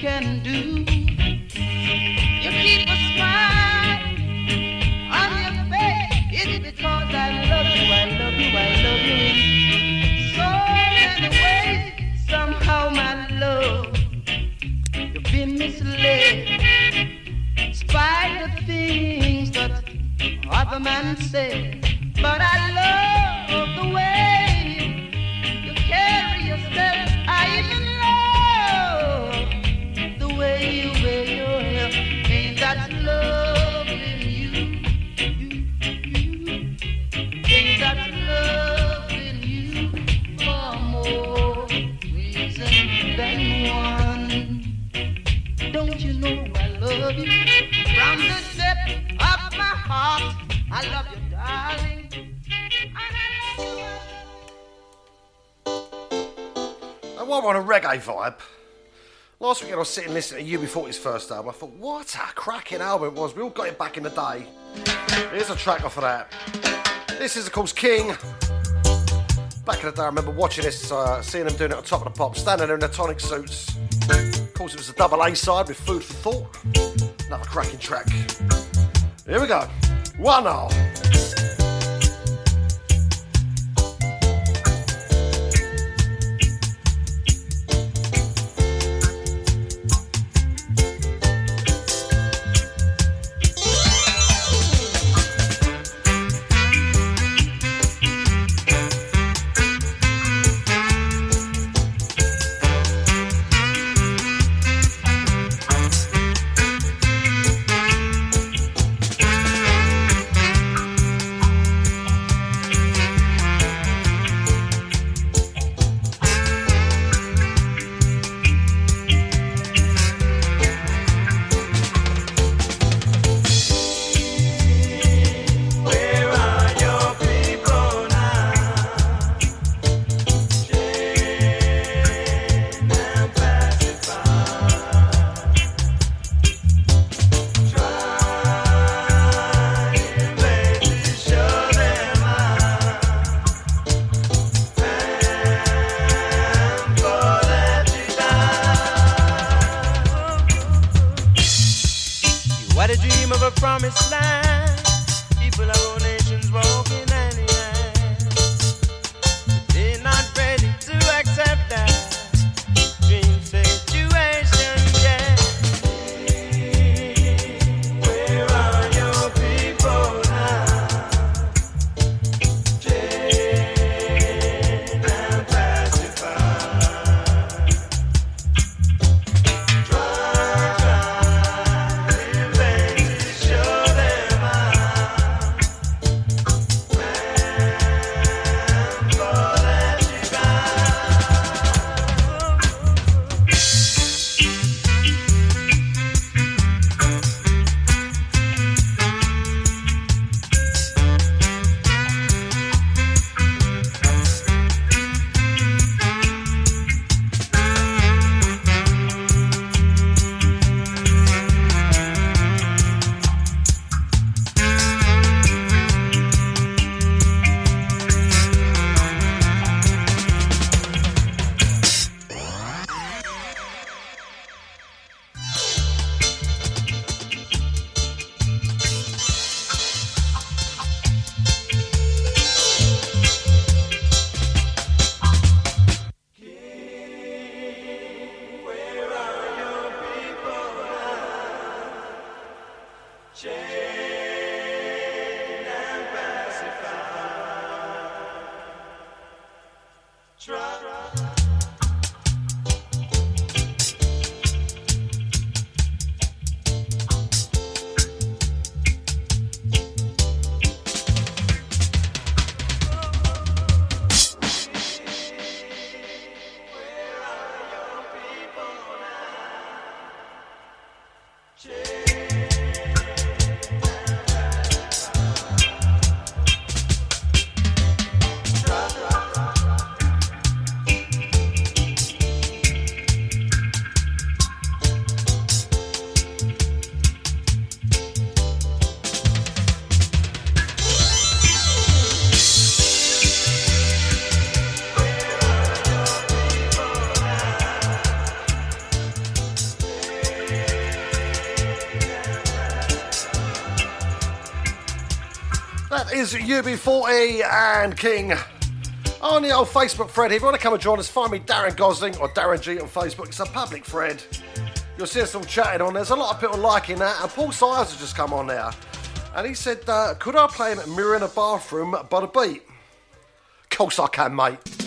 can do? You keep a smile on your face. It's because I love you, I love you, I love you in so many ways. Somehow, my love, you've been misled. Spite the things that other men say, I was sitting listening to UB40's first album. I thought, what a cracking album it was. We all got it back in the day. Here's a track off of that. This is, of course, King. Back in the day, I remember watching this, uh, seeing them doing it on top of the pop, standing there in their tonic suits. Of course, it was a double A side with Food for Thought. Another cracking track. Here we go. One all. Is UB40 and King. On the old Facebook thread, if you want to come and join us, find me Darren Gosling or Darren G on Facebook. It's a public thread. You'll see us all chatting on. There. There's a lot of people liking that, and Paul Sires has just come on now. And he said, uh, Could I play him Mirror in a Bathroom by the beat? Of course I can, mate.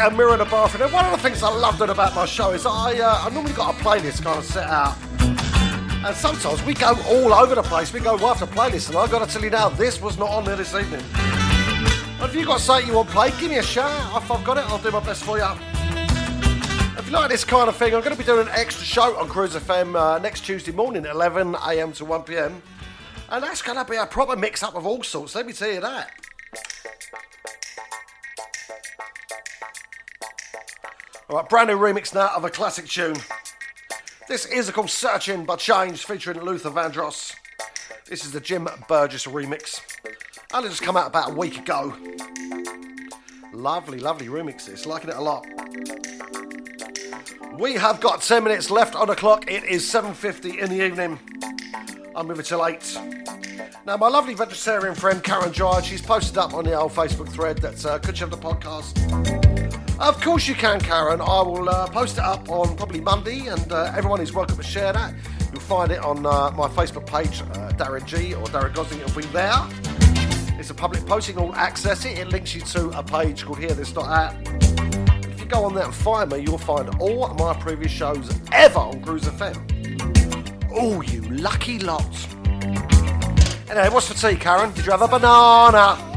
The mirror in the bathroom. And one of the things I loved about my show is I, uh, I normally got a playlist kind of set out. And sometimes we go all over the place. We go right after playlist, and I've got to tell you now, this was not on there this evening. If you've got something you want played, give me a shout. If I've got it, I'll do my best for you. If you like this kind of thing, I'm going to be doing an extra show on Cruise FM uh, next Tuesday morning, 11 a.m. to 1 p.m. And that's going to be a proper mix up of all sorts, let me tell you that. Brand new remix now of a classic tune. This is called Searching by Change featuring Luther Vandross. This is the Jim Burgess remix. And it just come out about a week ago. Lovely, lovely remix this. Liking it a lot. We have got 10 minutes left on the clock. It is 7.50 in the evening. I'm moving till 8. Now, my lovely vegetarian friend Karen George, she's posted up on the old Facebook thread that uh, could you have the podcast? Of course you can, Karen. I will uh, post it up on probably Monday, and uh, everyone is welcome to share that. You'll find it on uh, my Facebook page, uh, Darren G or Darren Gosling. It'll be there. It's a public posting. All access it. It links you to a page called Here This Not That. If you go on there and find me, you'll find all my previous shows ever on Cruise FM. Oh, you lucky lot. Anyway, what's for tea, Karen? Did you have a banana?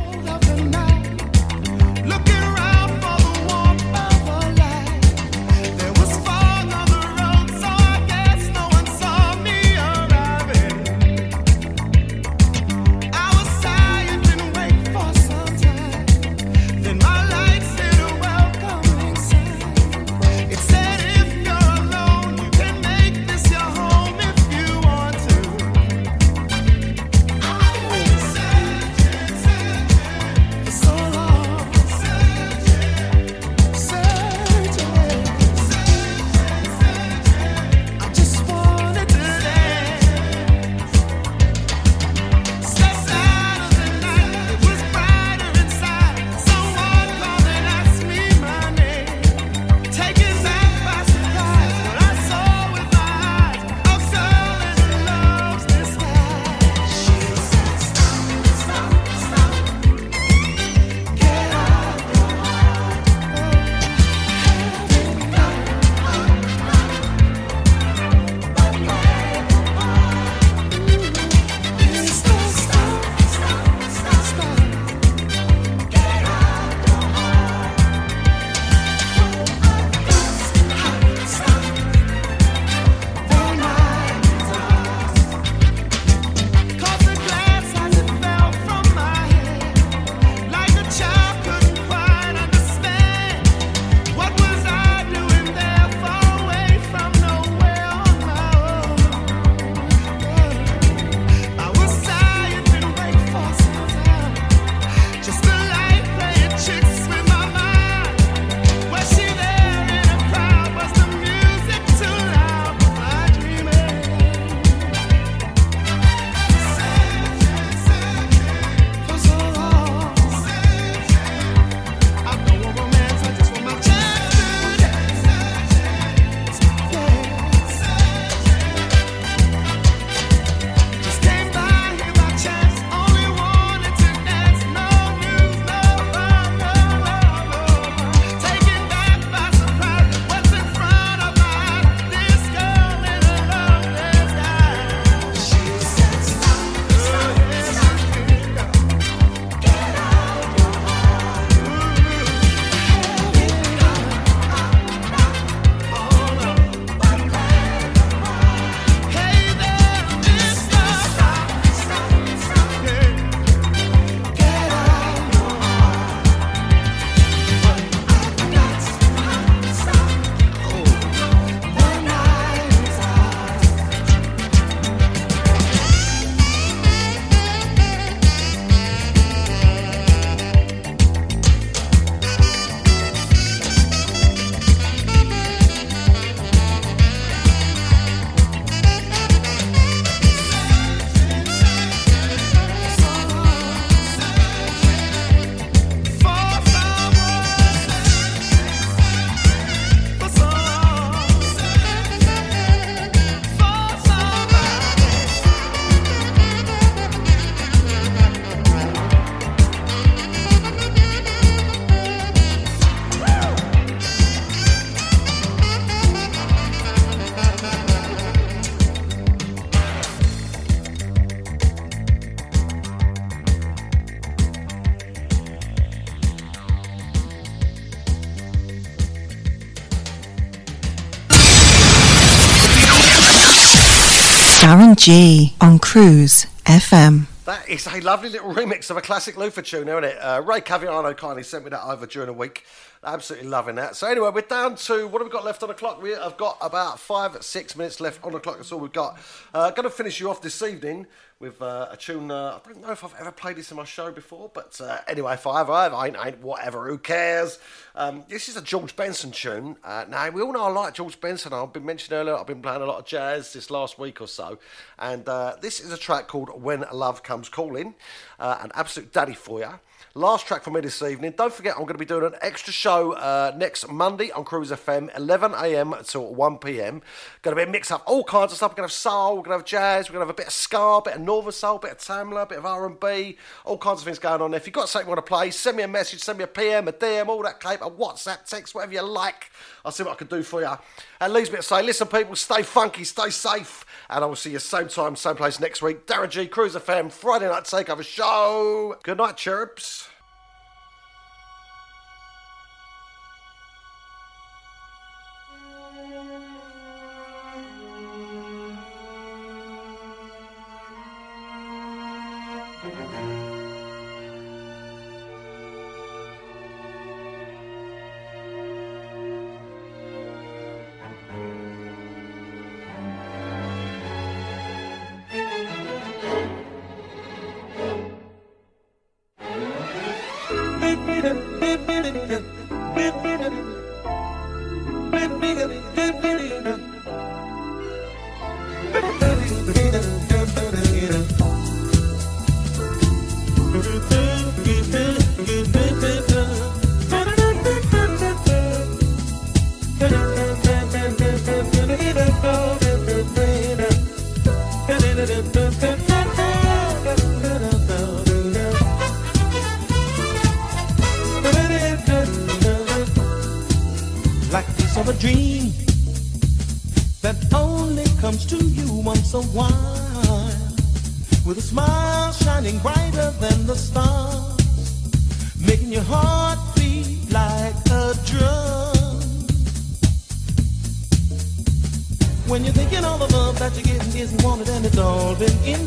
G on Cruise FM. That is a lovely little remix of a classic Luther tune, isn't it? Uh, Ray Caviano kindly sent me that over during the week. Absolutely loving that. So anyway, we're down to what have we got left on the clock? We have got about five, six minutes left on the clock. That's all we've got. Uh, going to finish you off this evening with uh, a tune. Uh, I don't know if I've ever played this in my show before, but uh, anyway, if I I have. I ain't, ain't whatever. Who cares? Um, this is a George Benson tune. Uh, now we all know I like George Benson. I've been mentioned earlier. I've been playing a lot of jazz this last week or so, and uh, this is a track called "When Love Comes Calling," uh, an absolute daddy for you. Last track for me this evening. Don't forget, I'm going to be doing an extra show uh, next Monday on Cruise FM, 11 a.m. till 1 p.m. Going to be a mix up all kinds of stuff. We're going to have soul, we're going to have jazz, we're going to have a bit of ska, a bit of northern soul, a bit of Tamla, a bit of R&B, all kinds of things going on there. If you've got something you want to play, send me a message, send me a PM, a DM, all that cape, a WhatsApp, text, whatever you like. I'll see what I can do for you. And leaves me to say, listen, people, stay funky, stay safe, and I will see you same time, same place next week. Darren G, Cruise FM, Friday night takeover show. Good night, cherubs.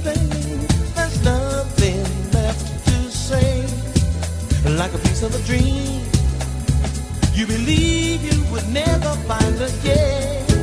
There's nothing left to say like a piece of a dream you believe you would never find again.